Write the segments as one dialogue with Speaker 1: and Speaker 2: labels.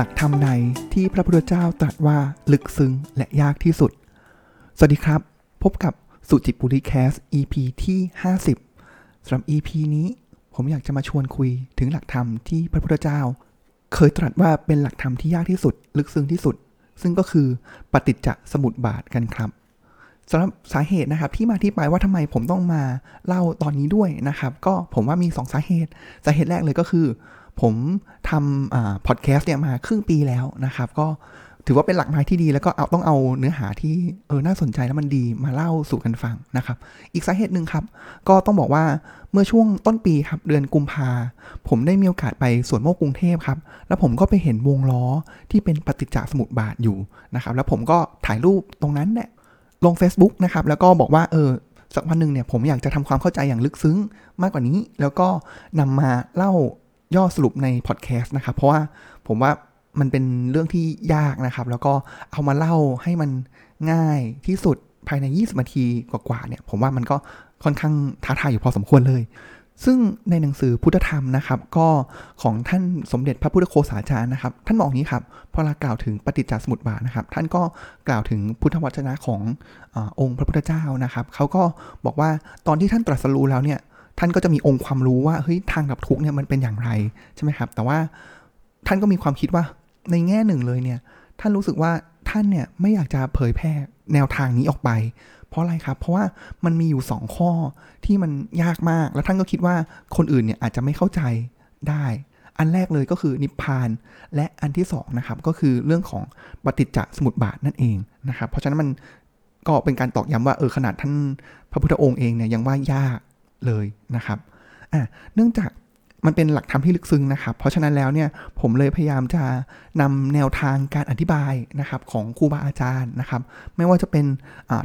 Speaker 1: หลักธรรมใดที่พระพุทธเจ้าตรัสว่าลึกซึ้งและยากที่สุด สวัสดีครับ พบกับสุจิตปุริแคส EP ที่ 50สำหรับ EP นี้ผมอยากจะมาชวนคุยถึงหลักธรรมที่พระพุทธเจ้า เคยตรัสว่าเป็นหลักธรรมที่ยากที่สุด ลึกซึ้งที่สุด ซึ่งก็คือปฏิจจสมุปบาทกันครับสำหรับสาเหตุนะครับที่มาที่ไปว่าทำไมผมต้องมาเล่าตอนนี้ด้วยนะครับ ก็ผมว่ามี 2 สาเหตุ สาเหตุแรกเลยก็คือ ผมทำพอดแคสต์เนี่ยมาครึ่งปีแล้วนะครับ ก็ถือว่าเป็นหลักไม้ที่ดีแล้วก็เอาต้องเอาเนื้อหาที่เออน่าสนใจแล้วมันดีมาเล่าสู่กันฟังนะครับ อีกสาเหตุหนึ่งครับ ก็ต้องบอกว่าเมื่อช่วงต้นปีครับเดือนกุมภาผมได้มีโอกาสไปสวนโมกกรุงเทพครับ แล้วผมก็ไปเห็นวงล้อที่เป็นปฏิจจสมุปบาทอยู่นะครับ แล้วผมก็ถ่ายรูปตรงนั้นเนี่ยลง Facebook นะครับ แล้วก็บอกว่าเออสักวันหนึ่งเนี่ยผมอยากจะทำความเข้าใจอย่างลึกซึ้งมากกว่านี้ แล้วก็นำมาเล่า ย่อสรุปในพอดแคสต์นะครับ เพราะว่าผมว่ามันเป็นเรื่องที่ยากนะครับ แล้วก็เอามาเล่าให้มันง่ายที่สุดภายใน 20 นาทีกว่าๆเนี่ย ผมว่ามันก็ค่อนข้างท้าทายอยู่พอสมควรเลย ซึ่งในหนังสือพุทธธรรมนะครับ ก็ของท่านสมเด็จพระพุทธโฆษาจารย์นะครับ ท่านบอกนี้ครับ พอเรากล่าวถึงปฏิจจสมุปบาทนะครับ ท่านก็กล่าวถึงพุทธวจนะของอองค์พระพุทธเจ้านะครับ เขาก็บอกว่าตอนที่ท่านตรัสรู้แล้วเนี่ย ท่านก็จะมีองค์ความรู้ว่าเฮ้ยทางดับทุกเนี่ยมันเป็นอย่างไรใช่ไหมครับ แต่ว่าท่านก็มีความคิดว่าในแง่หนึ่งเลยเนี่ยท่านรู้สึกว่าท่านเนี่ยไม่อยากจะเผยแพร่แนวทางนี้ออกไป เพราะอะไรครับ เพราะว่ามันมีอยู่ 2 ข้อที่มันยากมาก แล้วท่านก็คิดว่าคนอื่นเนี่ยอาจจะไม่เข้าใจได้ อันแรกเลยก็คือนิพพาน และอันที่2นะครับก็คือเรื่องของปฏิจจสมุปบาทนั่นเองนะครับ เพราะฉะนั้นมันก็เป็นการตอกย้ำว่าเออขนาดท่านพระพุทธองค์เองเนี่ยยังว่ายาก เลยนะครับอะเนื่องจากมันเป็นหลักธรรมที่ลึกซึ้งนะครับ เพราะฉะนั้นแล้วเนี่ยผมเลยพยายามจะนำแนวทางการอธิบายนะครับของครูบาอาจารย์นะครับ ไม่ว่าจะเป็น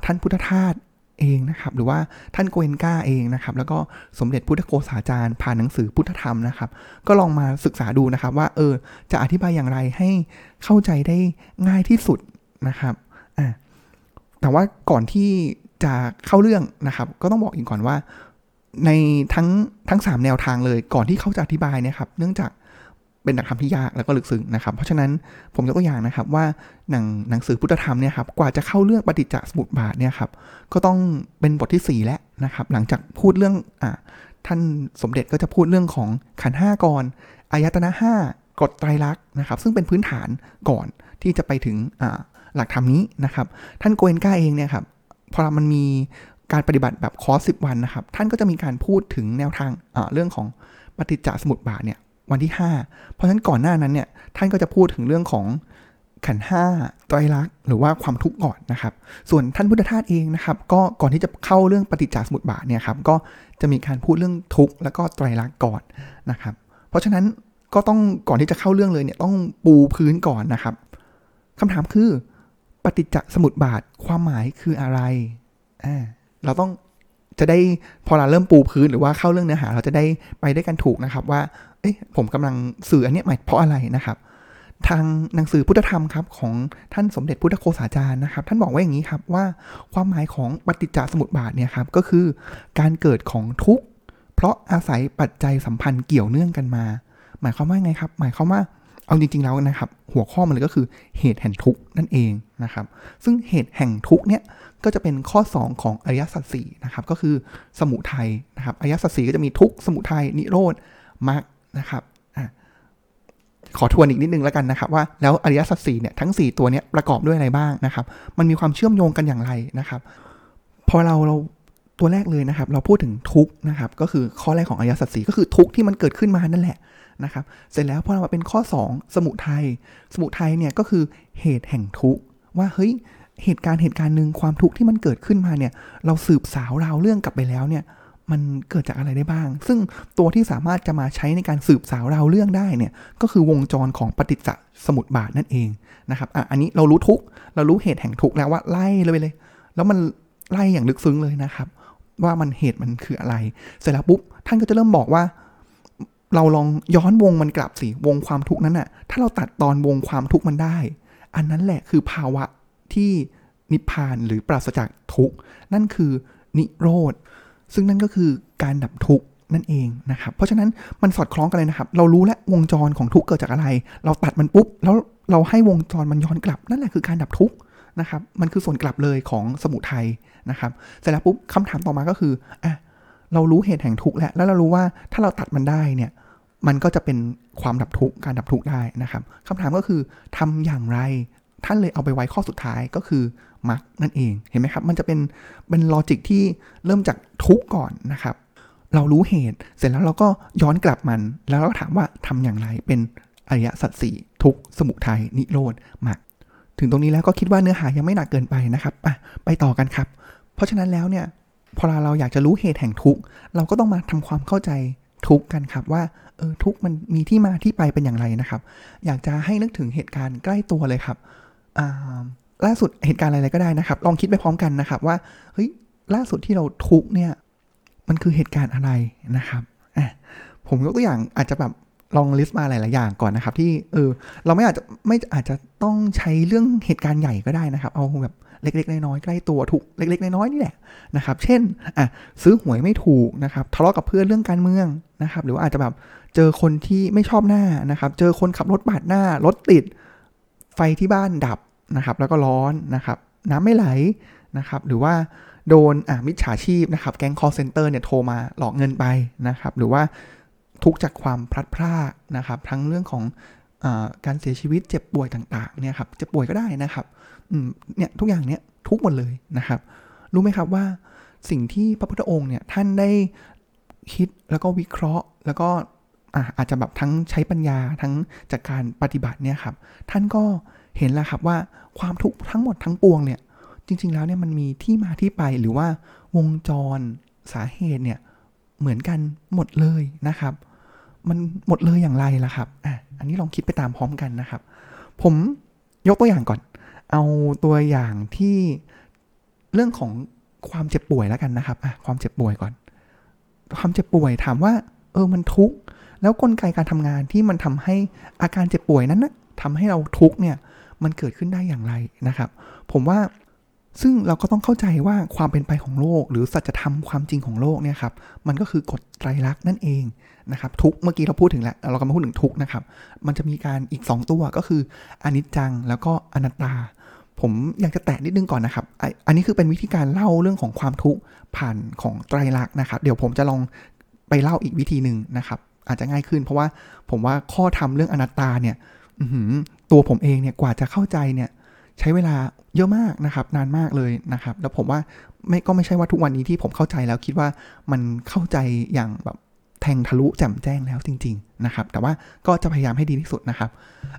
Speaker 1: ท่านพุทธทาสเองนะครับ หรือว่าท่านโกเอนกาเองนะครับ แล้วก็สมเด็จพุทธโกษาจารย์ผ่านหนังสือพุทธธรรมนะครับ ก็ลองมาศึกษาดูนะครับว่าเออจะอธิบายอย่างไรให้เข้าใจได้ง่ายที่สุดนะครับอ่าแต่ว่าก่อนที่จะเข้าเรื่องนะครับ ก็ต้องบอกอีกก่อนว่า ในทั้งทั้งสามแนวทางเลยก่อนที่เขาจะอธิบายนะครับ เนื่องจากเป็นหนักธรรมที่ยากแล้วก็ลึกซึ้งนะครับ เพราะฉะนั้นผมยกตัวอย่างนะครับว่าหนังหนังสือพุทธธรรมเนี่ยครับกว่าจะเข้าเรื่องปฏิจจสมุปบาทเนี่ยครับก็ต้องเป็นบทที่ 4 แล้วนะครับ หลังจากพูดเรื่องอ่าท่านสมเด็จก็จะพูดเรื่องของขันห้าก่อนอายตนะห้ากฎไตรลักษณ์นะครับ ซึ่งเป็นพื้นฐานก่อนที่จะไปถึงหลักธรรมนี้นะครับ ท่านโกเอนก้าเองเนี่ยครับพอมันมี การปฏิบัติแบบคอร์สสิวันนะครับ ท่านก็จะมีการพูดถึงแนวทางเรื่องของปฏิจจสมุปบาทเนี่ยวันที่ 5 เพราะฉะนั้นก่อนหน้านั้นเนี่ยท่านก็จะพูดถึงเรื่องของขันห้าไตรลักษณ์หรือว่าความทุกข์ก่อนนะครับ ส่วนท่านพุทธทาสเองนะครับ ก็ก่อนที่จะเข้าเรื่องปฏิจจสมุปบาทเนี่ยครับก็จะมีการพูดเรื่องทุกข์แล้วก็ไตรลักษณ์ก่อนนะครับ เพราะฉะนั้นก็ต้องก่อนที่จะเข้าเรื่องเลยเนี่ยต้องปูพื้นก่อนนะครับคำถามคือ ปฏิจจสมุปบาทความหมายคืออะไรอ่า เราต้องจะได้พอเราเริ่มปูพื้นหรือว่าเข้าเรื่องเนื้อหา เราจะได้ไปได้กันถูกนะครับ ว่า เอ๊ะผมกำลังสื่ออันนี้หมายเพราะอะไรนะครับ ทางหนังสือพุทธธรรมครับของท่านสมเด็จพุทธโฆษาจารย์นะครับ ท่านบอกว่าอย่างนี้ครับว่าความหมายของปฏิจจสมุปบาทเนี่ยครับก็คือการเกิดของทุกข์เพราะอาศัยปัจจัยสัมพันธ์เกี่ยวเนื่องกันมา หมายความว่าไงครับ หมายความว่าเอาจริงๆแล้วนะครับ หัวข้อมันเลยก็คือเหตุแห่งทุกข์นั่นเองนะครับ ซึ่งเหตุแห่งทุกข์เนี่ย ก็จะเป็นข้อ 2 ของอริยสัจสี่นะครับก็คือสมุทัยนะครับอริยสัจสี่ก็จะมีทุกสมุทัยนิโรธมรรคนะครับขอทวนอีกนิดนึงแล้วกันนะครับว่าแล้วอริยสัจสี่เนี่ยทั้ง 4 ตัวเนี้ยประกอบด้วยอะไรบ้างนะครับ มันมีความเชื่อมโยงกันอย่างไรนะครับ พอเราเราตัวแรกเลยนะครับ เราพูดถึงทุกนะครับ ก็คือข้อแรกของอริยสัจสี่ก็คือทุกที่มันเกิดขึ้นมานั่นแหละนะครับ เสร็จแล้วพอเรามาเป็นข้อ 2 สมุทัยสมุทัยเนี่ยก็คือเหตุแห่งทุกว่าเฮ้ย เหตุการณ์เหตุการณ์หนึ่งความทุกข์ที่มันเกิดขึ้นมาเนี่ย เราสืบสาวราวเรื่องกลับไปแล้วเนี่ย มันเกิดจากอะไรได้บ้าง ซึ่งตัวที่สามารถจะมาใช้ในการสืบสาวราวเรื่องได้เนี่ย ก็คือวงจรของปฏิจจสมุปบาทนั่นเองนะครับอะอันนี้เรารู้ทุกเรารู้เหตุแห่งทุกแล้วว่าไล่เลยไปเลย แล้วมันไล่อย่างลึกซึ้งเลยนะครับ ว่ามันเหตุมันคืออะไร เสร็จแล้วปุ๊บท่านก็จะเริ่มบอกว่าเราลองย้อนวงมันกลับสิวงความทุกข์นั้นน่ะถ้าเราตัดตอนวงความทุกข์มันได้ อันนั้นแหละคือภาวะ ที่นิพพานหรือปราศจากทุกข์นั่นคือนิโรธ ซึ่งนั่นก็คือการดับทุกข์นั่นเองนะครับ เพราะฉะนั้นมันสอดคล้องกันเลยนะครับ เรารู้แล้ววงจรของทุกข์เกิดจากอะไร เราตัดมันปุ๊บ แล้วเราให้วงจรมันย้อนกลับ นั่นแหละคือการดับทุกข์นะครับ มันคือส่วนกลับเลยของสมุทัยนะครับ เสร็จแล้วปุ๊บคำถามต่อมาก็คืออะเรารู้เหตุแห่งทุกข์แล้ว แล้วเรารู้ว่าถ้าเราตัดมันได้เนี่ย มันก็จะเป็นความดับทุกข์ การดับทุกข์ได้นะครับคำถามก็คือทำอย่างไร ท่านเลยเอาไปไว้ข้อสุดท้ายก็คือมรรคนั่นเองเห็นไหมครับ มันจะเป็นเป็นลอจิกที่เริ่มจากทุกก่อนนะครับ เรารู้เหตุเสร็จแล้วเราก็ย้อนกลับมัน แล้วเราก็ถามว่าทำอย่างไรเป็นอริยสัจสี่ทุกสมุทัยนิโรธมรรคถึงตรงนี้แล้วก็คิดว่าเนื้อหายังไม่หนักเกินไปนะครับอะไปต่อกันครับ เพราะฉะนั้นแล้วเนี่ยพอเราอยากจะรู้เหตุแห่งทุกเราก็ต้องมาทำความเข้าใจทุกกันครับว่าเออทุกมันมีที่มาที่ไปเป็นอย่างไรนะครับ อยากจะให้นึกถึงเหตุการณ์ใกล้ตัวเลยครับ ล่าสุดเหตุการณ์อะไรก็ได้นะครับ ลองคิดไปพร้อมกันนะครับ ว่าเฮ้ยล่าสุดที่เราทุกเนี่ยมันคือเหตุการณ์อะไรนะครับอะผมยกตัวอย่างอาจจะแบบลองลิสต์มาหลาย ๆ อย่างก่อนนะครับ ที่เออเราไม่อาจจะไม่อาจจะต้องใช้เรื่องเหตุการณ์ใหญ่ก็ได้นะครับ เอาแบบเล็ก ๆ น้อย ๆ ใกล้ตัวถูกเล็ก ๆ น้อย ๆ นี่แหละนะครับ เช่นอะซื้อหวยไม่ถูกนะครับทะเลาะกับเพื่อนเรื่องการเมืองนะครับ หรือว่าอาจจะแบบเจอคนที่ไม่ชอบหน้านะครับ เจอคนขับรถปาดหน้ารถติด ไฟที่บ้านดับนะครับ แล้วก็ร้อนนะครับ น้ำไม่ไหลนะครับ หรือว่าโดนอะมิจฉาชีพนะครับแก๊ง call center เนี่ยโทรมาหลอกเงินไปนะครับ หรือว่าทุกข์จากความพลัดพรากนะครับ ทั้งเรื่องของอการเสียชีวิตเจ็บป่วยต่างๆเนี่ยครับเจ็บป่วยก็ได้นะครับเนี่ยทุกอย่างเนี่ยทุกหมดเลยนะครับ รู้ไหมครับว่าสิ่งที่พระพุทธองค์เนี่ยท่านได้คิดแล้วก็วิเคราะห์ แล้วก็ อาจจะแบบทั้งใช้ปัญญาทั้งจากการปฏิบัติเนี่ยครับท่านก็เห็นแล้วครับว่าความทุกข์ทั้งหมดทั้งปวงเนี่ยจริง ๆ แล้วเนี่ยมันมีที่มาที่ไปหรือว่าวงจรสาเหตุเนี่ยเหมือนกันหมดเลยนะครับ มันหมดเลยอย่างไรล่ะครับอะอันนี้ลองคิดไปตามพร้อมกันนะครับ ผมยกตัวอย่างก่อน เอาตัวอย่างที่เรื่องของความเจ็บป่วยแล้วกันนะครับอะความเจ็บป่วยก่อน ความเจ็บป่วยถามว่า เออมันทุกข์ แล้วกลไกการทำงานที่มันทำให้อาการเจ็บป่วยนั้นนะทำให้เราทุกเนี่ยมันเกิดขึ้นได้อย่างไรนะครับ ผมว่าซึ่งเราก็ต้องเข้าใจว่าความเป็นไปของโลก หรือสัจธรรมความจริงของโลกเนี่ยครับมันก็คือกฎไตรลักษณ์นั่นเองนะครับทุกเมื่อกี้เราพูดถึงแล้วเราก็มาพูดถึงทุกนะครับ มันจะมีการอีก 2 ตัวก็คืออนิจจังแล้วก็อนัตตา ผมอยากจะแตะนิดนึงก่อนนะครับ อันนี้คือเป็นวิธีการเล่าเรื่องของความทุกข์ผ่านของไตรลักษณ์นะครับ เดี๋ยวผมจะลองไปเล่าอีกวิธีหนึ่งนะครับ อาจจะง่ายขึ้น เพราะว่าผมว่าข้อธรรมเรื่องอนัตตาเนี่ยตัวผมเองเนี่ยกว่าจะเข้าใจเนี่ยใช้เวลาเยอะมากนะครับ นานมากเลยนะครับ แล้วผมว่าไม่ก็ไม่ใช่ว่าทุกวันนี้ที่ผมเข้าใจแล้วคิดว่ามันเข้าใจอย่างแบบแทงทะลุแจ่มแจ้งแล้วจริง ๆ นะครับ แต่ว่าก็จะพยายามให้ดีที่สุดนะครับ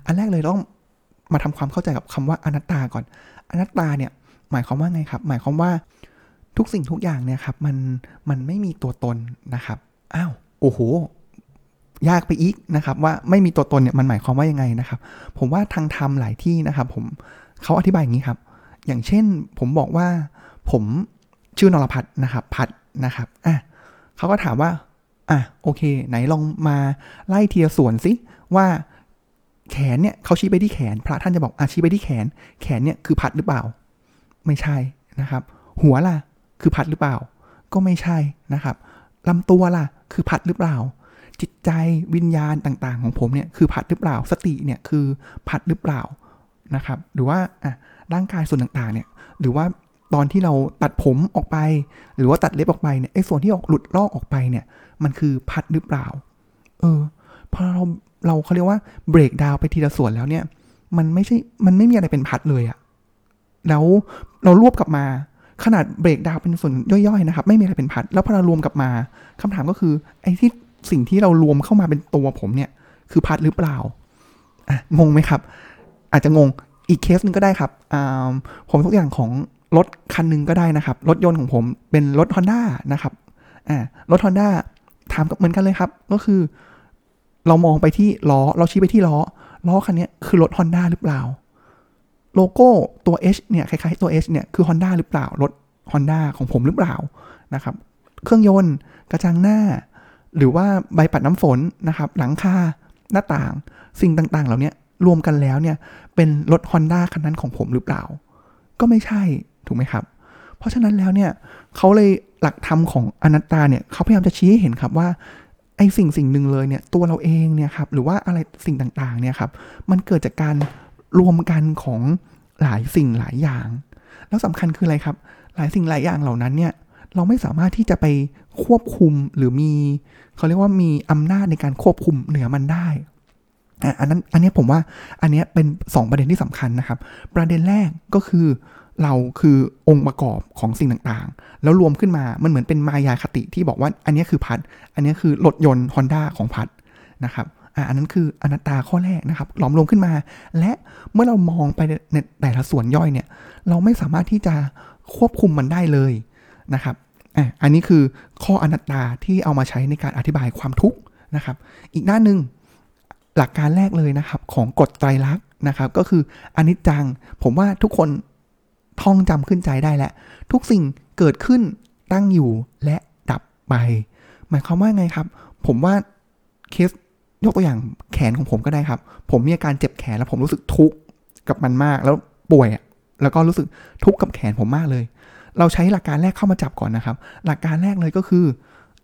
Speaker 1: อันแรกเลยต้องมาทำความเข้าใจกับคำว่าอนัตตาก่อน อนัตตาเนี่ยหมายความว่าไงครับ หมายความว่าทุกสิ่งทุกอย่างเนี่ยครับมันมันไม่มีตัวตนนะครับ อ้าว โอ้โห ยากไปอีกนะครับว่าไม่มีตัวตนเนี่ยมันหมายความว่ายังไงนะครับ ผมว่าทางธรรมหลายที่นะครับผมเขาอธิบายอย่างนี้ครับ อย่างเช่นผมบอกว่าผมชื่อนรพัฒนะครับพัดนะครับอะเขาก็ถามว่าอะโอเค ไหนลองมาไล่เทียส่วนสิว่าแขนเนี่ยเขาชี้ไปที่แขน พระท่านจะบอกอะชี้ไปที่แขน แขนเนี่ยคือพัดหรือเปล่า ไม่ใช่นะครับ หัวล่ะคือพัดหรือเปล่า ก็ไม่ใช่นะครับลำตัวล่ะคือพัดหรือเปล่า จิตใจวิญญาณต่างๆ ของผมเนี่ยคือพัดหรือเปล่าสติเนี่ยคือพัดหรือเปล่านะครับ หรือว่าอะร่างกายส่วนต่างๆเนี่ยหรือว่าตอนที่เราตัดผมออกไป หรือว่าตัดเล็บออกไปเนี่ยไอ้ส่วนที่ออกหลุดลอกออกไปเนี่ยมันคือพัดหรือเปล่า เออพอเราเราเขาเรียกว่าเบรกดาวไปทีละส่วนแล้วเนี่ย มันไม่ใช่มันไม่มีอะไรเป็นพัดเลยอะแล้วเรารวบกลับมาขนาดเบรกดาวเป็นส่วนย่อยๆนะครับ ไม่มีอะไรเป็นพัด แล้วพอเรารวมกลับมาคำถามก็คือไอ้ที่ สิ่งที่เรารวมเข้ามาเป็นตัวผมเนี่ย คือพัดหรือเปล่าอะงงไหมครับ อาจจะงงอีกเคสหนึ่งก็ได้ครับผมทุกอย่างของรถคันหนึ่งก็ได้นะครับ รถยนต์ของผมเป็นรถ Honda นะครับอ่ารถ Honda ถามกับเหมือนกันเลยครับ ก็คือ เรามองไปที่ล้อ เราชี้ไปที่ล้อ ล้อคันนี้คือรถ Honda หรือเปล่า โลโก้ตัว H เนี่ยคล้ายๆตัว H เนี่ยคือ Honda หรือเปล่า รถ Honda ของผมหรือเปล่านะครับ เครื่องยนต์กระจังหน้า หรือว่าใบปัดน้ำฝนนะครับ หลังคาหน้าต่างสิ่งต่างๆ เหล่านี้รวมกันแล้วเนี่ยเป็นรถ Honda คันนั้นของผมหรือเปล่า ก็ไม่ใช่ถูกไหมครับ เพราะฉะนั้นแล้วเนี่ยเขาเลยหลักธรรมของอนัตตาเนี่ยเขาพยายามจะชี้ให้เห็นครับว่าไอ้สิ่งสิ่งหนึ่งเลยเนี่ยตัวเราเองเนี่ยครับหรือว่าอะไรสิ่งต่างๆเนี่ยครับมันเกิดจากการรวมกันของหลายสิ่งหลายอย่าง แล้วสำคัญคืออะไรครับ หลายสิ่งหลายอย่างเหล่านั้นเนี่ย เราไม่สามารถที่จะไปควบคุมหรือมีเขาเรียกว่ามีอำนาจในการควบคุมเหนือมันได้อันนั้นอันนี้ผมว่าอันนี้เป็น 2 ประเด็นที่สำคัญนะครับ ประเด็นแรกก็คือเราคือองค์ประกอบของสิ่งต่างๆ แล้วรวมขึ้นมามันเหมือนเป็นมายาคติที่บอกว่าอันนี้คือพัด อันนี้คือรถยนต์ Honda ของพัดนะครับอันนั้นคืออนัตตาข้อแรกนะครับ หลอมรวมขึ้นมา และเมื่อเรามองไปในแต่ละส่วนย่อยเนี่ย เราไม่สามารถที่จะควบคุมมันได้เลยนะครับ อันนี้คือข้ออนัตตาที่เอามาใช้ในการอธิบายความทุกข์นะครับ อีกด้าหนึ่งหลักการแรกเลยนะครับของกฎไตรลักษณ์นะครับ ก็คืออนิจจัง ผมว่าทุกคนท่องจำขึ้นใจได้แหละทุกสิ่งเกิดขึ้นตั้งอยู่และดับไป หมายความว่าไงครับ ผมว่าเคสยกตัวอย่างแขนของผมก็ได้ครับ ผมมีอาการเจ็บแขนแล้วผมรู้สึกทุกข์กับมันมาก แล้วป่วยแล้วก็รู้สึกทุกข์กับแขนผมมากเลย เราใช้หลักการแรกเข้ามาจับก่อนนะครับ หลักการแรกเลยก็คือ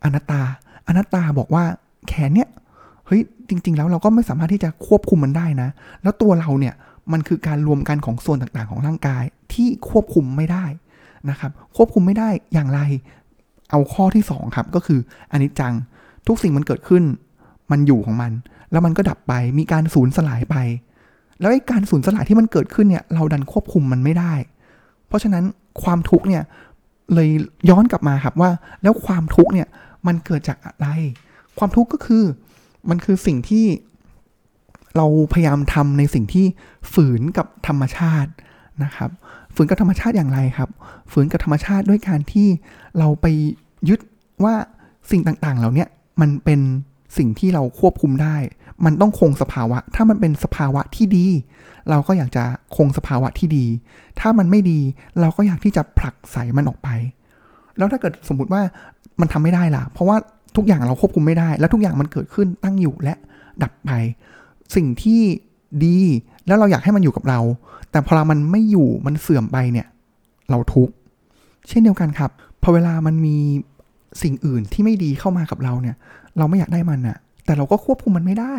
Speaker 1: อนัตตา อนัตตาบอกว่าแขนเนี้ยเฮ้ยจริง ๆ แล้วเราก็ไม่สามารถที่จะควบคุมมันได้นะ แล้วตัวเราเนี่ยมันคือการรวมกันของส่วนต่างๆ ของร่างกายที่ควบคุมไม่ได้นะครับ ควบคุมไม่ได้อย่างไร เอาข้อที่2ครับก็คืออนิจจังทุกสิ่งมันเกิดขึ้น มันอยู่ของมัน แล้วมันก็ดับไปมีการสูญสลายไป แล้วไอ้การสูญสลายที่มันเกิดขึ้นเนี่ย เราดันควบคุมมันไม่ได้ เพราะฉะนั้นความทุกข์เนี่ยเลยย้อนกลับมาครับว่า แล้วความทุกข์เนี่ยมันเกิดจากอะไร ความทุกข์ก็คือมันคือสิ่งที่เราพยายามทำในสิ่งที่ฝืนกับธรรมชาตินะครับ ฝืนกับธรรมชาติอย่างไรครับ ฝืนกับธรรมชาติด้วยการที่เราไปยึดว่าสิ่งต่างๆ เหล่านี้มันเป็น สิ่งที่เราควบคุมได้ มันต้องคงสภาวะ ถ้ามันเป็นสภาวะที่ดี เราก็อยากจะคงสภาวะที่ดี ถ้ามันไม่ดี เราก็อยากที่จะผลักใส่มันออกไป แล้วถ้าเกิดสมมุติว่ามันทำไม่ได้ล่ะ เพราะว่าทุกอย่างเราควบคุมไม่ได้ แล้วทุกอย่างมันเกิดขึ้นตั้งอยู่และดับไป สิ่งที่ดีแล้วเราอยากให้มันอยู่กับเรา แต่พอมันไม่อยู่มันเสื่อมไปเนี่ย เราทุกข์เช่นเดียวกันครับพอเวลามันมีสิ่งอื่นที่ไม่ดีเข้ามากับเราเนี่ย เราไม่อยากได้มันอะแต่เราก็ควบคุมมันไม่ได้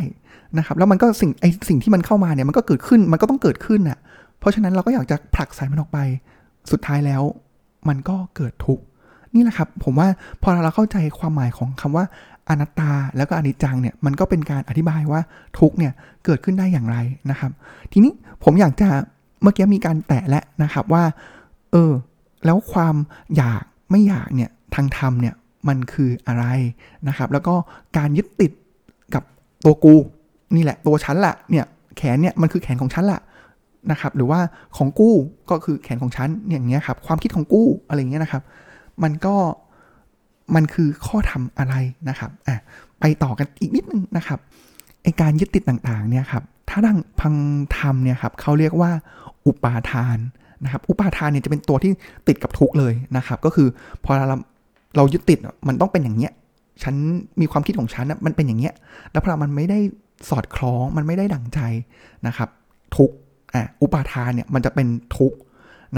Speaker 1: นะครับ แล้วมันก็สิ่งไอสิ่งที่มันเข้ามาเนี่ยมันก็เกิดขึ้นมันก็ต้องเกิดขึ้นอะเพราะฉะนั้นเราก็อยากจะผลักใส่มันออกไป สุดท้ายแล้วมันก็เกิดทุกข์นี่แหละครับ ผมว่าพอเราเข้าใจความหมายของคำว่าอนัตตาแล้วก็อนิจจังเนี่ยมันก็เป็นการอธิบายว่าทุกเนี่ยเกิดขึ้นได้อย่างไรนะครับ ทีนี้ผมอยากจะเมื่อกี้มีการแตะแล้วนะครับว่า เออ แล้วความอยากไม่อยากเนี่ยทางธรรมเนี่ย มันคืออะไรนะครับ แล้วก็การยึดติดกับตัวกูนี่แหละ ตัวฉันละเนี่ยแขนเนี่ยมันคือแขนของฉันละนะครับหรือว่าของกู้ก็คือแขนของฉันอย่างเงี้ยครับความคิดของกู้อะไรเงี้ยนะครับ มันก็มันคือข้อธรรมอะไรนะครับอะไปต่อกันอีกนิดนึงนะครับไอการยึดติดต่างๆเนี่ยครับถ้าดังพังธรรมเนี่ยครับเขาเรียกว่าอุปาทานนะครับอุปาทานเนี่ยจะเป็นตัวที่ติดกับทุกเลยนะครับ ก็คือพอเรา เรายึดติดมันต้องเป็นอย่างเนี้ยฉันมีความคิดของฉันมันเป็นอย่างเนี้ย แล้วพอมันไม่ได้สอดคล้องมันไม่ได้ดั่งใจนะครับ ทุกอะอุปาทานเนี่ยมันจะเป็นทุก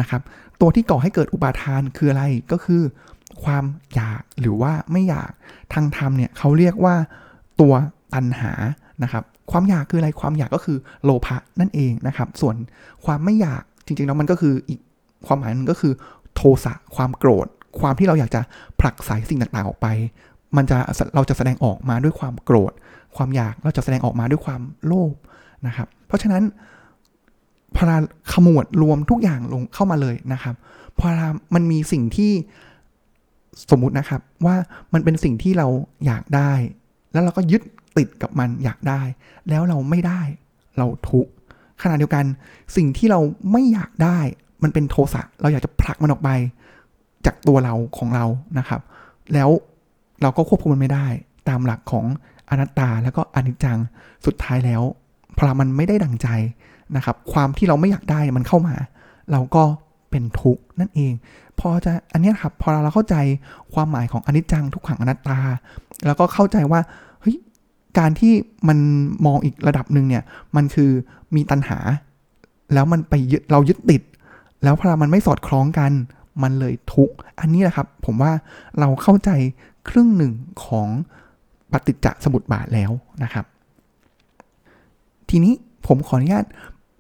Speaker 1: นะครับ ตัวที่ก่อให้เกิดอุปาทานคืออะไรก็คือ ความอยากหรือว่าไม่อยากทางธรรมเนี่ยเขาเรียกว่าตัวตัณหานะครับ ความอยากคืออะไรความอยากก็คือโลภะนั่นเองนะครับ ส่วนความไม่อยากจริงๆแล้วมันก็คืออีกความหมายนึงก็คือโทสะความโกรธ ความที่เราอยากจะผลักไสสิ่งต่างๆออกไป มันจะเราจะแสดงออกมาด้วยความโกรธ ความอยากเราจะแสดงออกมาด้วยความโลภนะครับ เพราะฉะนั้นพอเราขมวดรวมทุกอย่างลงเข้ามาเลยนะครับพอรามันมีสิ่งที่สมมุตินะครับว่ามันเป็นสิ่งที่เราอยากได้ แล้วเราก็ยึดติดกับมันอยากได้ แล้วเราไม่ได้เราทุกข์ขณะเดียวกัน สิ่งที่เราไม่อยากได้ มันเป็นโทสะเราอยากจะผลักมันออกไป จากตัวเราของเรานะครับ แล้วเราก็ควบคุมมันไม่ได้ ตามหลักของอนัตตาแล้วก็อนิจจังสุดท้ายแล้วพอมันไม่ได้ดังใจนะครับ ความที่เราไม่อยากได้มันเข้ามา เราก็เป็นทุกข์นั่นเอง พอจะอันนี้ครับพอเราเข้าใจความหมายของอนิจจังทุกขังอนัตตา แล้วก็เข้าใจว่าเฮ้ยการที่มันมองอีกระดับหนึ่งเนี่ยมันคือมีตัณหา แล้วมันไปเรายึดติด แล้วพอมันไม่สอดคล้องกัน มันเลยทุกข์อันนี้แหละครับ ผมว่าเราเข้าใจครึ่งหนึ่งของปฏิจจสมุปบาทแล้วนะครับ ทีนี้ผมขออนุญาต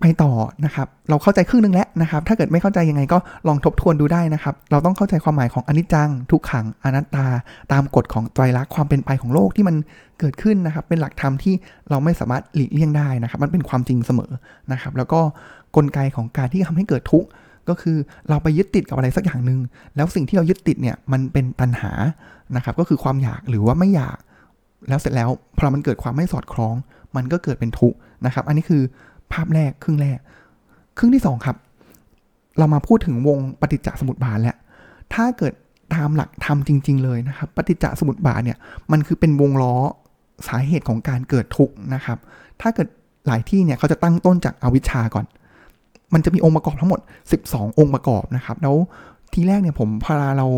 Speaker 1: ไปต่อนะครับ เราเข้าใจครึ่งหนึ่งแล้วนะครับ ถ้าเกิดไม่เข้าใจยังไงก็ลองทบทวนดูได้นะครับ เราต้องเข้าใจความหมายของอนิจจัง ทุกขังอนัตตา ตามกฎของไตรลักษณ์ความเป็นไปของโลกที่มันเกิดขึ้นนะครับ เป็นหลักธรรมที่เราไม่สามารถหลีกเลี่ยงได้นะครับ มันเป็นความจริงเสมอนะครับ แล้วก็กลไกของการที่ทำให้เกิดทุกข์ ก็คือเราไปยึดติดกับอะไรสักอย่างหนึ่งแล้วสิ่งที่เรายึดติดเนี่ยมันเป็นตัณหานะครับก็คือความอยากหรือว่าไม่อยาก แล้วเสร็จแล้วพอมันเกิดความไม่สอดคล้อง มันก็เกิดเป็นทุกข์นะครับ อันนี้คือภาพแรกครึ่งแรก ครึ่งที่สองครับ เรามาพูดถึงวงปฏิจจสมุปบาทแล้วถ้าเกิดตามหลักธรรมจริง ๆ เลยนะครับ ปฏิจจสมุปบาทเนี่ยมันคือเป็นวงล้อสาเหตุของการเกิดทุกข์นะครับ ถ้าเกิดหลายที่เนี่ยเขาจะตั้งต้นจากอวิชชาก่อน มันจะมีองค์ประกอบทั้งหมด 12 องค์ประกอบนะครับ แล้วทีแรกเนี่ยผมพอเรา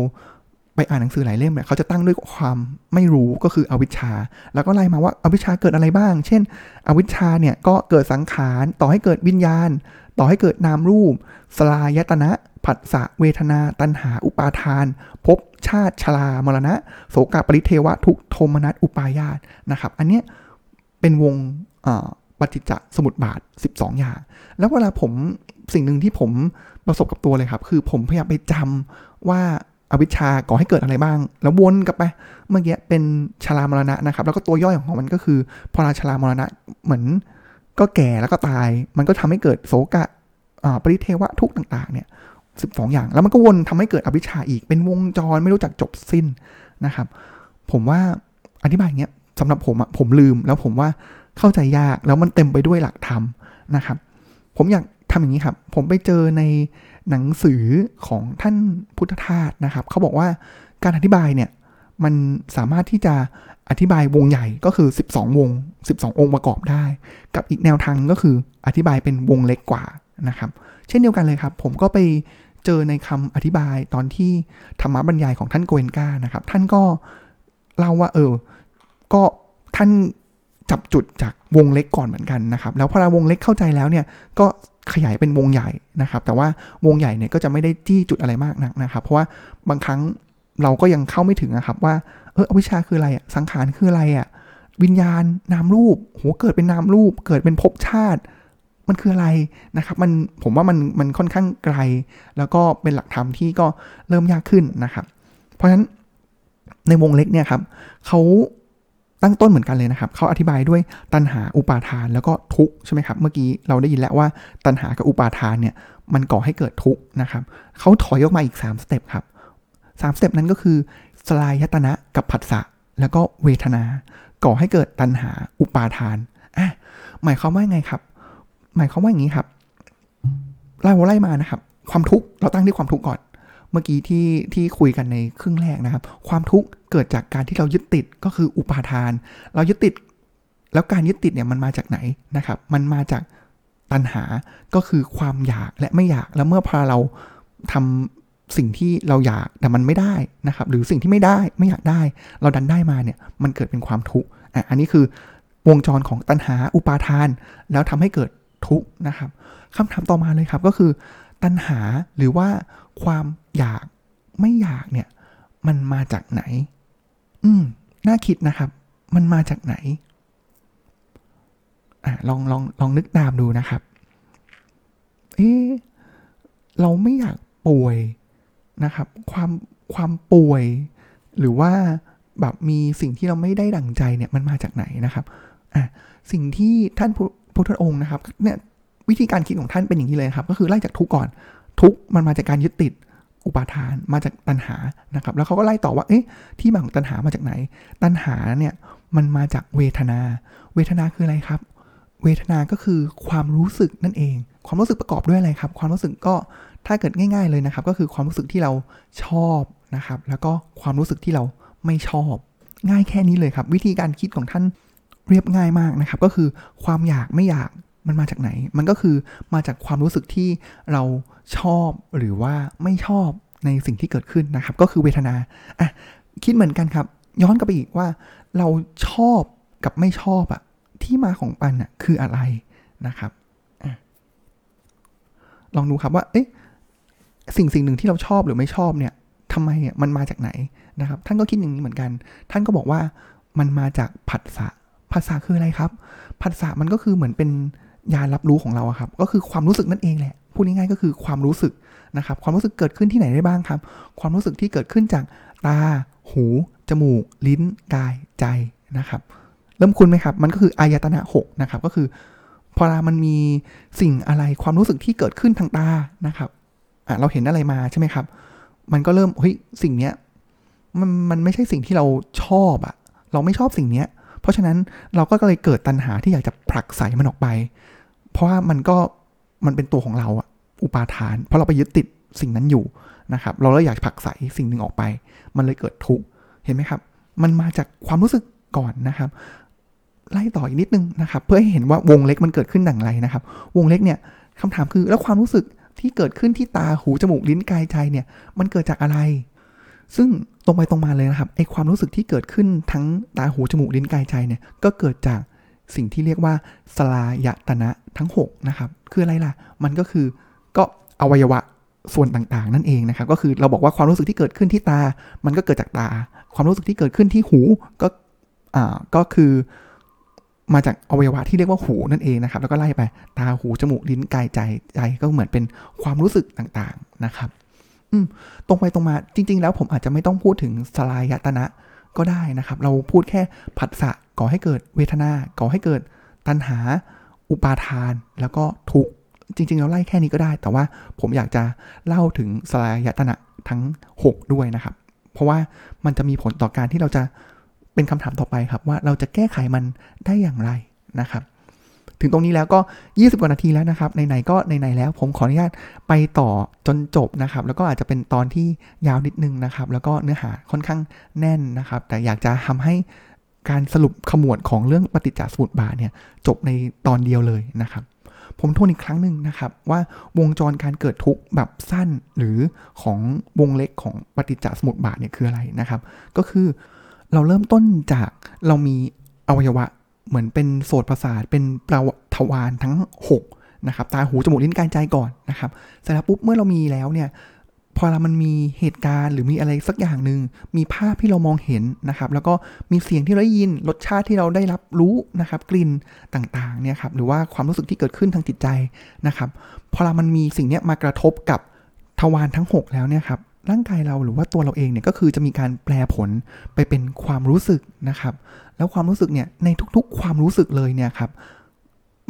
Speaker 1: ไปอ่านหนังสือหลายเล่มเนี่ยเขาจะตั้งด้วยความไม่รู้ก็คืออวิชชา แล้วก็ไล่มาว่าอาวิชชาเกิดอะไรบ้าง เช่น อวิชชาเนี่ยก็เกิดสังขารต่อให้เกิดวิญญาณ ต่อให้เกิดนามรูป สลายตนะผัสสะเวทนา ตัณหา อุปาทานภพชาติชรามรณะ โสกปริเทวะทุกโทมนัสอุปายาตนะครับ อันเนี้ยเป็นวง ปฏิจจสมุปบาท 12 อย่าง แล้วเวลาผมสิ่งหนึ่งที่ผมประสบกับตัวเลยครับ คือผมพยายามไปจำว่าอวิชชาก่อให้เกิดอะไรบ้าง แล้ววนกลับไป เมื่อกี้เป็นชรามรณะนะครับ แล้วก็ตัวย่อยของมันก็คือ พอราชรามรณะเหมือนก็แก่แล้วก็ตาย มันก็ทำให้เกิดโศกะปริเทวะทุกต่างๆ เนี่ยสิบสองอย่าง แล้วมันก็วนทำให้เกิดอวิชชาอีก เป็นวงจรไม่รู้จักจบสิ้นนะครับ ผมว่าอธิบายเงี้ยสำหรับผมอะผมลืมแล้วผมว่า เข้าใจยากแล้วมันเต็มไปด้วยหลักธรรมนะครับ ผมอยากทำอย่างนี้ครับ ผมไปเจอในหนังสือของท่านพุทธทาสนะครับ เขาบอกว่าการอธิบายเนี่ยมันสามารถที่จะอธิบายวงใหญ่ก็คือ 12 วง 12 องค์ประกอบได้ กับอีกแนวทางก็คืออธิบายเป็นวงเล็กกว่านะครับ เช่นเดียวกันเลยครับ ผมก็ไปเจอในคำอธิบายตอนที่ธรรมบรรยายของท่านโกเอนกานะครับ ท่านก็เล่าว่าเออ ก็ท่าน จับจุดจากวงเล็กก่อนเหมือนกันนะครับ แล้วพอเราวงเล็กเข้าใจแล้วเนี่ยก็ขยายเป็นวงใหญ่นะครับ แต่ว่าวงใหญ่เนี่ยก็จะไม่ได้จี้จุดอะไรมากนักนะครับ เพราะว่าบางครั้งเราก็ยังเข้าไม่ถึงนะครับว่าเออวิชาคืออะไรอะสังขารคืออะไรอะวิญญาณนามรูปโหเกิดเป็นนามรูป เกิดเป็นภพชาติ มันคืออะไรนะครับมันผมว่ามันมันค่อนข้างไกล แล้วก็เป็นหลักธรรมที่ก็เริ่มยากขึ้นนะครับ เพราะฉะนั้นในวงเล็กเนี่ยครับเขา ตั้งต้นเหมือนกันเลยนะครับเขาอธิบายด้วยตัณหาอุปาทานแล้วก็ทุกข์ใช่ไหมครับ เมื่อกี้เราได้ยินแล้วว่าตัณหากับอุปาทานเนี่ยมันก่อให้เกิดทุกข์นะครับเขาถอยออกมาอีก 3 step ครับสาม step นั้นก็คือสฬายตนะกับผัสสะแล้วก็เวทนา ก่อให้เกิดตัณหาอุปาทานอะหมายความว่าไงครับ หมายความว่าอย่างนี้ครับไล่ไล่มานะครับ ความทุกข์เราตั้งที่ความทุกข์ก่อน เมื่อกี้ที่ที่คุยกันในครึ่งแรกนะครับ ความทุกข์เกิดจากการที่เรายึดติดก็คืออุปาทาน เรายึดติด แล้วการยึดติดเนี่ยมันมาจากไหนนะครับ มันมาจากตัณหาก็คือความอยากและไม่อยากแล้วเมื่อพอเราทำสิ่งที่เราอยากแต่มันไม่ได้นะครับ หรือสิ่งที่ไม่ได้ไม่อยากได้ เราดันได้มาเนี่ยมันเกิดเป็นความทุกข์อะอันนี้คือวงจรของตัณหาอุปาทาน แล้วทำให้เกิดทุกข์นะครับคำถามต่อมาเลยครับก็คือ ตัณหาหรือว่า ความอยากไม่อยากเนี่ย มันมาจากไหน อืม น่าคิดนะครับ มันมาจากไหน อะลองลองลองนึกตามดูนะครับ เอ๊เราไม่อยากป่วยนะครับ ความความป่วย หรือว่าแบบมีสิ่งที่เราไม่ได้ดั่งใจเนี่ยมันมาจากไหนนะครับ อะสิ่งที่ท่านพุทธองค์นะครับ เนี่ยวิธีการคิดของท่านเป็นอย่างนี้เลยครับ ก็คือไล่จากทุกก่อน ทุกมันมาจากการยึดติดอุปาทานมาจากตัณหานะครับ แล้วเขาก็ไล่ต่อว่า เอ๊ะ ที่มาของตัณหามาจากไหน ตัณหาเนี่ย มันมาจากเวทนา เวทนาคืออะไรครับ เวทนาก็คือความรู้สึกนั่นเอง ความรู้สึกประกอบด้วยอะไรครับ ความรู้สึกก็ ถ้าเกิดง่าย ๆเลยนะครับ ก็คือความรู้สึกที่เราชอบนะครับ แล้วก็ความรู้สึกที่เราไม่ชอบ ง่ายแค่นี้เลยครับ วิธีการคิดของท่านเรียบง่ายมากนะครับ ก็คือความอยากไม่อยาก มันมาจากไหน มันก็คือมาจากความรู้สึกที่เราชอบหรือว่าไม่ชอบในสิ่งที่เกิดขึ้นนะครับ ก็คือเวทนาอะคิดเหมือนกันครับ ย้อนกลับไปอีกว่า เราชอบกับไม่ชอบอะที่มาของปันอะคืออะไรนะครับอลองดูครับว่า เอ๊ะสิ่งสิ่งหนึ่งที่เราชอบหรือไม่ชอบเนี่ยทำไมอะมันมาจากไหนนะครับ ท่านก็คิดอย่างนี้เหมือนกัน ท่านก็บอกว่ามันมาจากผัสสะผัสสะคืออะไรครับผัสสะมันก็คือเหมือนเป็น ยานรับรู้ของเราครับ ก็คือความรู้สึกนั่นเองแหละพูดง่ายๆก็คือความรู้สึกนะครับ ความรู้สึกเกิดขึ้นที่ไหนได้บ้างครับ ความรู้สึกที่เกิดขึ้นจากตา หู จมูก ลิ้น กาย ใจนะครับ เริ่มคุ้นไหมครับ มันก็คืออายตนะหกนะครับ ก็คือพอมันมีสิ่งอะไรความรู้สึกที่เกิดขึ้นทางตานะครับอะเราเห็นอะไรมาใช่ไหมครับ มันก็เริ่มเฮ้ยสิ่งเนี้ยมันมันไม่ใช่สิ่งที่เราชอบอะเราไม่ชอบสิ่งเนี้ย เพราะฉะนั้นเราก็เลยเกิดตัณหาที่อยากจะผลักใส่มันออกไป เพราะว่ามันก็มันเป็นตัวของเราอะอุปาทาน เพราะเราไปยึดติดสิ่งนั้นอยู่นะครับ เราเลยอยากผลักใสสิ่งหนึ่งออกไป มันเลยเกิดทุกข์เห็นไหมครับ มันมาจากความรู้สึกก่อนนะครับไล่ต่ออีกนิดนึงนะครับ เพื่อให้เห็นว่าวงเล็กมันเกิดขึ้นดังไรนะครับ วงเล็กเนี่ยคำถามคือแล้วความรู้สึกที่เกิดขึ้นที่ตาหูจมูกลิ้นกายใจเนี่ย มันเกิดจากอะไร ซึ่งตรงไปตรงมาเลยนะครับไอความรู้สึกที่เกิดขึ้นทั้งตาหูจมูกลิ้นกายใจเนี่ยก็เกิดจาก สิ่งที่เรียกว่าสลายตนะทั้ง 6 นะครับ คืออะไรล่ะ มันก็คือก็อวัยวะส่วนต่างๆ นั่นเองนะครับ ก็คือเราบอกว่าความรู้สึกที่เกิดขึ้นที่ตา มันก็เกิดจากตา ความรู้สึกที่เกิดขึ้นที่หูก็อ่าก็คือมาจากอวัยวะที่เรียกว่าหูนั่นเองนะครับ แล้วก็ไล่ไปตาหูจมูกลิ้นกายใจใจก็เหมือนเป็นความรู้สึกต่างๆนะครับอืมตรงไปตรงมาจริง ๆ แล้วผมอาจจะไม่ต้องพูดถึงสลายตนะก็ได้นะครับ เราพูดแค่ผัสสะ ก่อให้เกิดเวทนา ก่อให้เกิดตัณหา อุปาทาน แล้วก็ทุกจริงๆเราไล่แค่นี้ก็ได้ แต่ว่าผมอยากจะเล่าถึงสลายตนะทั้ง 6 ด้วยนะครับ เพราะว่ามันจะมีผลต่อการที่เราจะเป็นคำถามต่อไปครับ ว่าเราจะแก้ไขมันได้อย่างไรนะครับ ถึงตรงนี้แล้วก็ 20 กว่านาทีแล้วนะครับไหนๆก็ไหนๆแล้ว ผมขออนุญาตไปต่อจนจบนะครับ แล้วก็อาจจะเป็นตอนที่ยาวนิดนึงนะครับ แล้วก็เนื้อหาค่อนข้างแน่นนะครับ แต่อยากจะทำให้ การสรุปขมวดของเรื่องปฏิจจสมุปบาทเนี่ยจบในตอนเดียวเลยนะครับ ผมทวนอีกครั้งหนึ่งนะครับ ว่าวงจรการเกิดทุกข์แบบสั้นหรือของวงเล็กของปฏิจจสมุปบาทเนี่ยคืออะไรนะครับ ก็คือเราเริ่มต้นจากเรามีอวัยวะเหมือนเป็นโสตประสาทเป็นประทวารทั้ง 6 นะครับ ตาหูจมูกลิ้นกายใจก่อนนะครับเสร็จแล้วปุ๊บเมื่อเรามีแล้วเนี่ย พอเรามันมีเหตุการณ์หรือมีอะไรสักอย่างหนึ่งมีภาพที่เรามองเห็นนะครับ แล้วก็มีเสียงที่เราได้ยินรสชาติที่เราได้รับรู้นะครับ กลิ่นต่างๆเนี่ยครับหรือว่าความรู้สึกที่เกิดขึ้นทางจิตใจนะครับพอเรามันมีสิ่งนี้มากระทบกับทวารทั้ง 6 แล้วเนี่ยครับร่างกายเราหรือว่าตัวเราเองเนี่ยก็คือจะมีการแปลผลไปเป็นความรู้สึกนะครับ แล้วความรู้สึกเนี่ยในทุกๆ ความรู้สึกเลยเนี่ยครับ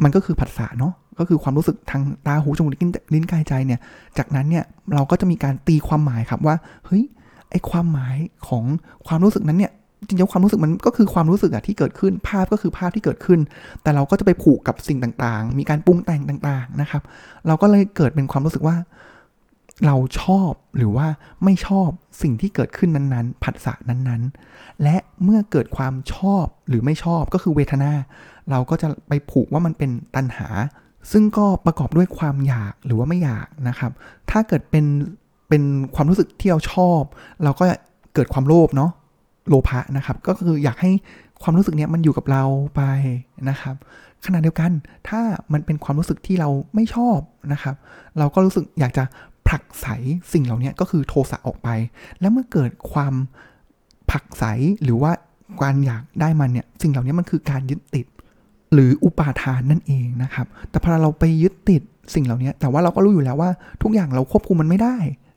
Speaker 1: มันก็คือผัสสะเนาะ ก็คือความรู้สึกทางตาหูจมูกลิ้นกายใจเนี่ย จากนั้นเนี่ยเราก็จะมีการตีความหมายครับว่าเฮ้ยไอความหมายของความรู้สึกนั้นเนี่ยจริงๆความรู้สึกมันก็คือความรู้สึกอะที่เกิดขึ้นภาพก็คือภาพที่เกิดขึ้น แต่เราก็จะไปผูกกับสิ่งต่างๆ มีการปรุงแต่งต่างๆนะครับ เราก็เลยเกิดเป็นความรู้สึกว่า เราชอบหรือว่าไม่ชอบสิ่งที่เกิดขึ้นนั้นๆ ผัสสะนั้นๆ และเมื่อเกิดความชอบหรือไม่ชอบก็คือเวทนา เราก็จะไปผูกว่ามันเป็นตัณหา ซึ่งก็ประกอบด้วยความอยากหรือว่าไม่อยากนะครับ ถ้าเกิดเป็นเป็นความรู้สึกที่เราชอบ เราก็เกิดความโลภเนาะโลภะนะครับ ก็คืออยากให้ความรู้สึกเนี้ยมันอยู่กับเราไปนะครับ ขณะเดียวกันถ้ามันเป็นความรู้สึกที่เราไม่ชอบนะครับ เราก็รู้สึกอยากจะผลักไสสิ่งเหล่านี้ก็คือโทสะออกไป แล้วเมื่อเกิดความผลักไสหรือว่าการอยากได้มันเนี่ยสิ่งเหล่านี้มันคือการยึดติด หรืออุปาทานนั่นเองนะครับ แต่พอเราไปยึดติดสิ่งเหล่านี้ แต่ว่าเราก็รู้อยู่แล้วว่าทุกอย่างเราควบคุมมันไม่ได้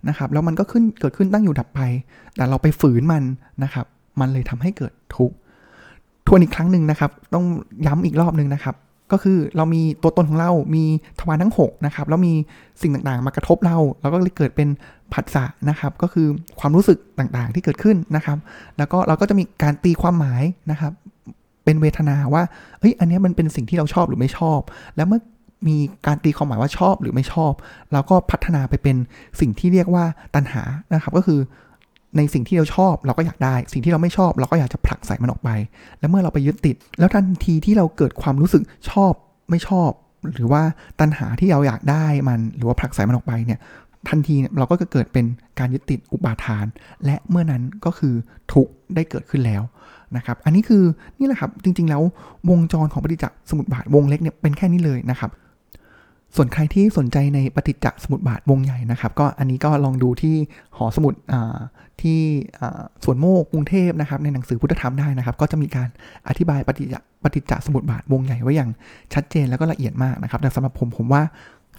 Speaker 1: นะครับ แล้วมันก็ขึ้นเกิดขึ้นตั้งอยู่ดับไป แต่เราไปฝืนมันนะครับ มันเลยทำให้เกิดทุกข์ทวนอีกครั้งหนึ่งนะครับ ต้องย้ำอีกรอบหนึ่งนะครับ ก็คือเรามีตัวตนของเรา มีทวารทั้ง6นะครับ แล้วมีสิ่งต่างๆ มากระทบเรา แล้วก็เลยเกิดเป็นผัสสะนะครับ ก็คือความรู้สึกต่างๆ ที่เกิดขึ้นนะครับ แล้วก็เราก็จะมีการตีความหมายนะครับ เป็นเวทนาว่าเฮ้ยอันนี้มันเป็นสิ่งที่เราชอบหรือไม่ชอบ แล้วเมื่อมีการตีความหมายว่าชอบหรือไม่ชอบเราก็พัฒนาไปเป็นสิ่งที่เรียกว่าตัณหานะครับก็คือในสิ่งที่เราชอบเราก็อยากได้ สิ่งที่เราไม่ชอบเราก็อยากจะผลักใส่มันออกไป แล้วเมื่อเราไปยึดติด แล้วทันทีที่เราเกิดความรู้สึกชอบไม่ชอบ หรือว่าตัณหาที่เราอยากได้มันหรือว่าผลักใส่มันออกไปเนี่ยทันทีเราก็จะเกิดเป็นการยึดติดอุปาทาน และเมื่อนั้นก็คือทุกได้เกิดขึ้นแล้ว นะครับ อันนี้คือนี่แหละครับจริง ๆ แล้ววงจรของปฏิจจสมุปบาทวงเล็กเนี่ยเป็นแค่นี้เลยนะครับส่วนใครที่สนใจในปฏิจจสมุปบาทวงใหญ่นะครับ ก็อันนี้ก็ลองดูที่หอสมุดที่สวนโมกกรุงเทพนะครับ ในหนังสือพุทธธรรมได้นะครับ ก็จะมีการอธิบายปฏิจจปฏิจจสมุปบาทวงใหญ่ไว้อย่างชัดเจนแล้วก็ละเอียดมากนะครับ แต่สำหรับผมผมว่า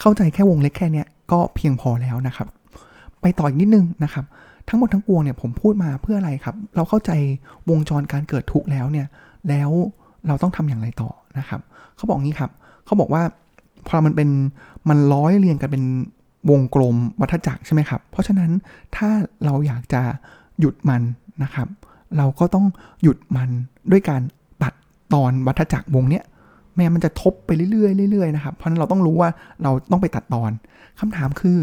Speaker 1: เข้าใจแค่วงเล็กแค่นี้ก็เพียงพอแล้วนะครับ ไปต่ออีกนิดนึงนะครับ ทั้งหมดทั้งปวงเนี่ยผมพูดมาเพื่ออะไรครับ เราเข้าใจวงจรการเกิดทุกข์แล้วเนี่ย แล้วเราต้องทำอย่างไรต่อนะครับ เขาบอกงี้ครับ เขาบอกว่าพอมันเป็นมันร้อยเรียงกันเป็นวงกลมวัฏจักรใช่ไหมครับ เพราะฉะนั้นถ้าเราอยากจะหยุดมันนะครับ เราก็ต้องหยุดมันด้วยการตัดตอนวัฏจักรวงเนี้ยแม้มันจะทบไปเรื่อยๆเรื่อยๆนะครับ เพราะฉะนั้นเราต้องรู้ว่าเราต้องไปตัดตอนคำถามคือ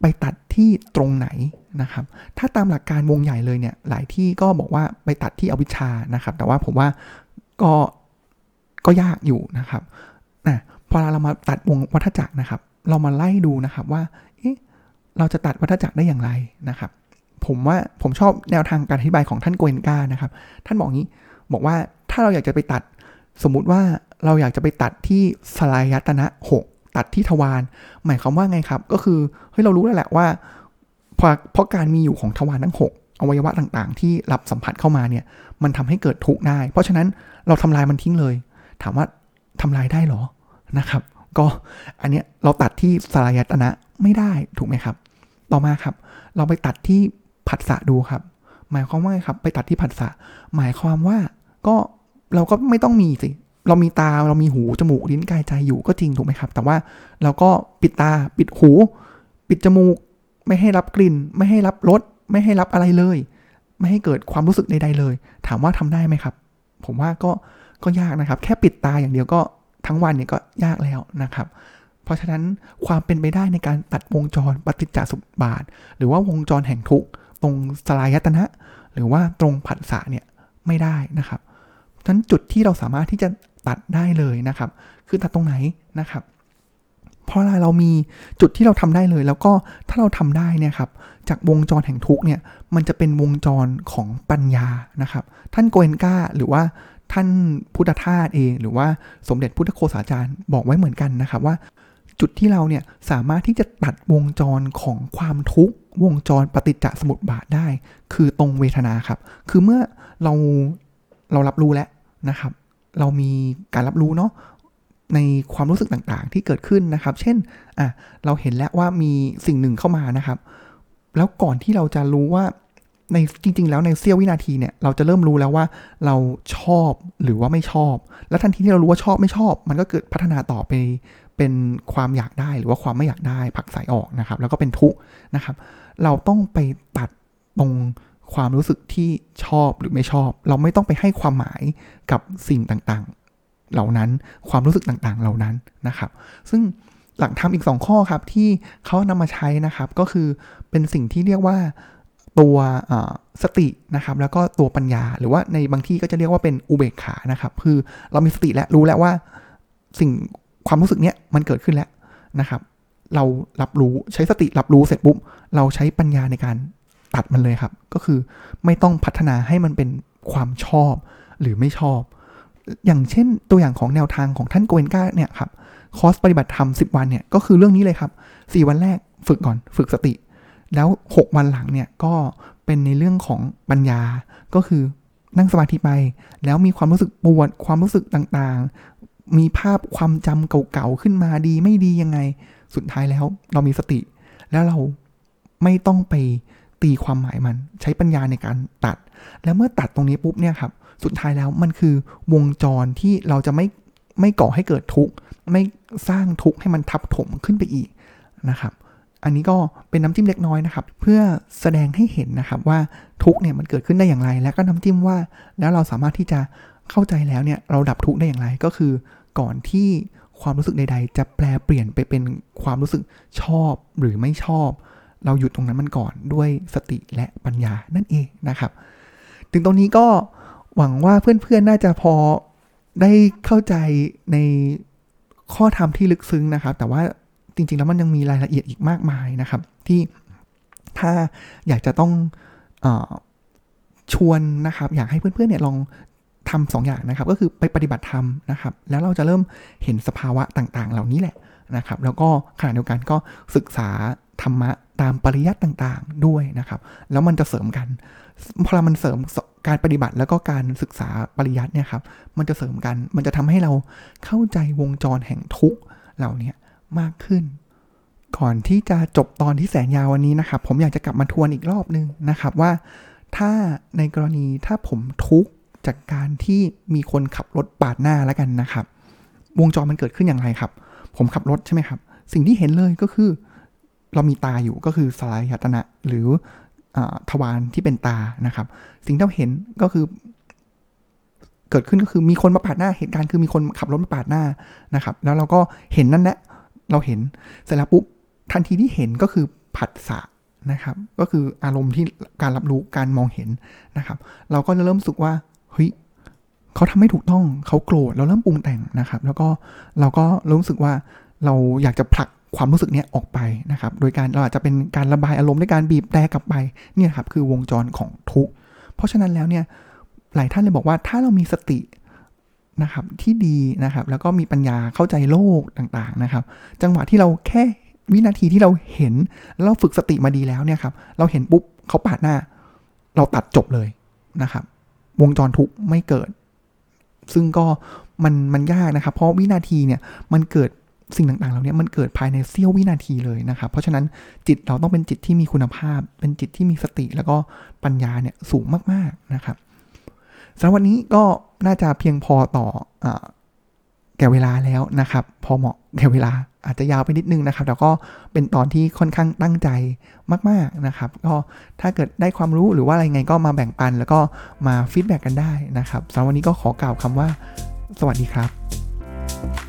Speaker 1: ไปตัดที่ตรงไหนนะครับ ถ้าตามหลักการวงใหญ่เลยเนี่ย หลายที่ก็บอกว่าไปตัดที่อวิชชานะครับ แต่ว่าผมว่าก็ก็ยากอยู่นะครับนะพอเรามาตัดวงวัฏจักรนะครับ เรามาไล่ดูนะครับว่าเอ๊ะเราจะตัดวัฏจักรได้อย่างไรนะครับ ผมว่าผมชอบแนวทางการอธิบายของท่านโกเอนกานะครับ ท่านบอกงี้บอกว่าถ้าเราอยากจะไปตัด สมมุติว่าเราอยากจะไปตัดที่สลายตนะหก ตัดที่ทวารหมายความว่าไงครับ ก็คือเฮ้ยเรารู้แล้วแหละว่าเพราะเพราะการมีอยู่ของทวารทั้ง 6 อวัยวะต่างๆ ที่รับสัมผัสเข้ามาเนี่ยมันทำให้เกิดทุกข์ได้ เพราะฉะนั้นเราทำลายมันทิ้งเลย ถามว่าทำลายได้หรอนะครับ ก็อันเนี้ยเราตัดที่สลายตนะไม่ได้ถูกไหมครับ ต่อมาครับ เราไปตัดที่ผัสสะดูครับ หมายความว่าไงครับ ไปตัดที่ผัสสะหมายความว่าก็เราก็ไม่ต้องมีสิ เรามีตาเรามีหูจมูกลิ้นกายใจอยู่ก็จริงถูกไหมครับ แต่ว่าเราก็ปิดตาปิดหู ปิดจมูก ไม่ให้รับกลิ่น ไม่ให้รับรสไม่ให้รับอะไรเลย ไม่ให้เกิดความรู้สึกใดๆเลย ถามว่าทำได้ไหมครับ ผมว่าก็ก็ยากนะครับ แค่ปิดตาอย่างเดียวก็ทั้งวันเนี่ยก็ยากแล้วนะครับ เพราะฉะนั้นความเป็นไปได้ในการตัดวงจรปฏิจจสมบาท หรือว่าวงจรแห่งทุกตรงสลายตนะ หรือว่าตรงผัสสะเนี่ยไม่ได้นะครับฉะนั้นจุดที่เราสามารถที่จะ ตัดได้เลยนะครับ คือตัดตรงไหนนะครับเพราเรามีจุดที่เราทำได้เลย แล้วก็ถ้าเราทำได้เนี่ยครับจากวงจรแห่งทุกเนี่ยมันจะเป็นวงจรของปัญญานะครับ ท่านโกเอนกาหรือว่าท่านพุทธทาสเอง หรือว่าสมเด็จพุทธโฆษาจารย์บอกไว้เหมือนกันนะครับว่า จุดที่เราเนี่ยสามารถที่จะตัดวงจรของความทุกข์วงจรปฏิจจสมุปบาทได้ คือตรงเวทนาครับ คือเมื่อเราเรารับรู้แล้วนะครับ เรามีการรับรู้เนาะในความรู้สึกต่างๆ ที่เกิดขึ้นนะครับ เช่นอะเราเห็นแล้วว่ามีสิ่งหนึ่งเข้ามานะครับ แล้วก่อนที่เราจะรู้ว่าในจริง ๆ แล้วในเสี้ยววินาทีเนี่ยเราจะเริ่มรู้แล้วว่าเราชอบหรือว่าไม่ชอบ แล้วทันทีที่เรารู้ว่าชอบไม่ชอบ มันก็เกิดพัฒนาต่อไปเป็นความอยากได้หรือว่าความไม่อยากได้ผักสายออกนะครับ แล้วก็เป็นทุกข์นะครับ เราต้องไปตัดตรง ความรู้สึกที่ชอบหรือไม่ชอบ เราไม่ต้องไปให้ความหมายกับสิ่งต่างๆ เหล่านั้นความรู้สึกต่างๆ เหล่านั้นนะครับ ซึ่งหลักธรรมอีก 2 ข้อครับที่เขานำมาใช้นะครับก็คือเป็นสิ่งที่เรียกว่าตัวสตินะครับแล้วก็ตัวปัญญา หรือว่าในบางที่ก็จะเรียกว่าเป็นอุเบกขานะครับ คือเรามีสติและรู้แล้วว่าสิ่งความรู้สึกเนี้ยมันเกิดขึ้นแล้วนะครับ เรารับรู้ใช้สติรับรู้เสร็จปุ๊บเราใช้ปัญญาในการ ตัดมันเลยครับ ก็คือไม่ต้องพัฒนาให้มันเป็นความชอบหรือไม่ชอบ อย่างเช่นตัวอย่างของแนวทางของท่านโกเอนกาเนี่ยครับคอร์สปฏิบัติธรรม 10 วันเนี่ยก็คือเรื่องนี้เลยครับ 4 วันแรกฝึกก่อนฝึกสติ แล้ว 6 วันหลังเนี่ยก็เป็นในเรื่องของปัญญาก็คือนั่งสมาธิไป แล้วมีความรู้สึกปวดความรู้สึกต่างๆ มีภาพความจำเก่าๆขึ้นมาดีไม่ดียังไง สุดท้ายแล้วเรามีสติ แล้วเราไม่ต้องไป ตีความหมายมันใช้ปัญญาในการตัด แล้วเมื่อตัดตรงนี้ปุ๊บเนี่ยครับสุดท้ายแล้วมันคือวงจรที่เราจะไม่ไม่ก่อให้เกิดทุกข์ไม่สร้างทุกข์ให้มันทับถมขึ้นไปอีกนะครับ อันนี้ก็เป็นน้ำจิ้มเล็กน้อยนะครับ เพื่อแสดงให้เห็นนะครับว่าทุกเนี่ยมันเกิดขึ้นได้อย่างไร และก็น้ำจิ้มว่าแล้วเราสามารถที่จะเข้าใจแล้วเนี่ยเราดับทุกได้อย่างไรก็คือ ก่อนที่ความรู้สึกใด ๆ จะแปลเปลี่ยนไปเป็นความรู้สึกชอบหรือไม่ชอบ เราหยุดตรงนั้นมันก่อนด้วยสติและปัญญานั่นเองนะครับ ถึงตรงนี้ก็หวังว่าเพื่อนๆน่าจะพอได้เข้าใจในข้อธรรมที่ลึกซึ้งนะครับ แต่ว่าจริงๆแล้วมันยังมีรายละเอียดอีกมากมายนะครับ ที่ถ้าอยากจะต้องอชวนนะครับ อยากให้เพื่อนๆเนี่ยลองทำสองอย่างนะครับ ก็คือไปปฏิบัติธรรมนะครับ แล้วเราจะเริ่มเห็นสภาวะต่างๆ เหล่านี้แหละ นะครับ แล้วก็ขณะเดียวกันก็ศึกษาธรรมะตามปริยัติต่างๆด้วยนะครับ แล้วมันจะเสริมกันพอมันเสริมการปฏิบัติแล้วก็การศึกษาปริยัติเนี่ยครับ มันจะเสริมกัน มันจะทำให้เราเข้าใจวงจรแห่งทุกข์เหล่านี้มากขึ้น ก่อนที่จะจบตอนที่แสนยาววันนี้นะครับ ผมอยากจะกลับมาทวนอีกรอบนึงนะครับว่า ถ้าในกรณีถ้าผมทุกข์จากการที่มีคนขับรถปาดหน้าแล้วกันนะครับ วงจรมันเกิดขึ้นอย่างไรครับ ผมขับรถใช่ไหมครับ สิ่งที่เห็นเลยก็คือ เรามีตาอยู่ก็คือสลายยตนะหรืออทวารที่เป็นตานะครับ สิ่งที่เราเห็นก็คือ เกิดขึ้นก็คือมีคนมาปาดหน้าเหตุการณ์คือมีคนขับรถมาปาดหน้านะครับ แล้วเราก็เห็นนั่นแหละเราเห็นเสร็จแล้วปุ๊บทันทีที่เห็นก็คือผัสสะนะครับ ก็คืออารมณ์ที่การรับรู้การมองเห็นนะครับ เราก็จะเริ่มสึกว่าเฮ้ย เขาทำไม่ถูกต้องเขาโกรธเราเริ่มปรุงแต่งนะครับ แล้วก็เราก็รู้สึกว่าเราอยากจะผลักความรู้สึกนี้ออกไปนะครับ โดยการเราอาจจะเป็นการระบายอารมณ์ด้วยการบีบแตรกลับไปเนี่ยครับคือวงจรของทุกข์เพราะฉะนั้นแล้วเนี่ยหลายท่านเลยบอกว่าถ้าเรามีสตินะครับที่ดีนะครับ แล้วก็มีปัญญาเข้าใจโลกต่างๆนะครับ จังหวะที่เราแค่วินาทีที่เราเห็นเราฝึกสติมาดีแล้วเนี่ยครับเราเห็นปุ๊บเขาปาดหน้า เราตัดจบเลยนะครับ วงจรทุกไม่เกิด ซึ่งก็มันมันยากนะครับ เพราะวินาทีเนี่ยมันเกิดสิ่งต่างๆเหล่านี้มันเกิดภายในเสี้ยววินาทีเลยนะครับ เพราะฉะนั้นจิตเราต้องเป็นจิตที่มีคุณภาพ เป็นจิตที่มีสติ แล้วก็ปัญญาเนี่ยสูงมากๆนะครับสำหรับวันนี้ก็น่าจะเพียงพอต่ออ แก่เวลาแล้วนะครับ พอเหมาะแก่เวลาอาจจะยาวไปนิดนึงนะครับแต่ก็เป็นตอนที่ค่อนข้างตั้งใจมาก ๆนะครับ ก็ถ้าเกิดได้ความรู้หรือว่าอะไรไงก็มาแบ่งปัน แล้วก็มา feedback กันได้นะครับสำหรับวันนี้ก็ขอกล่าวคำว่า สวัสดีครับ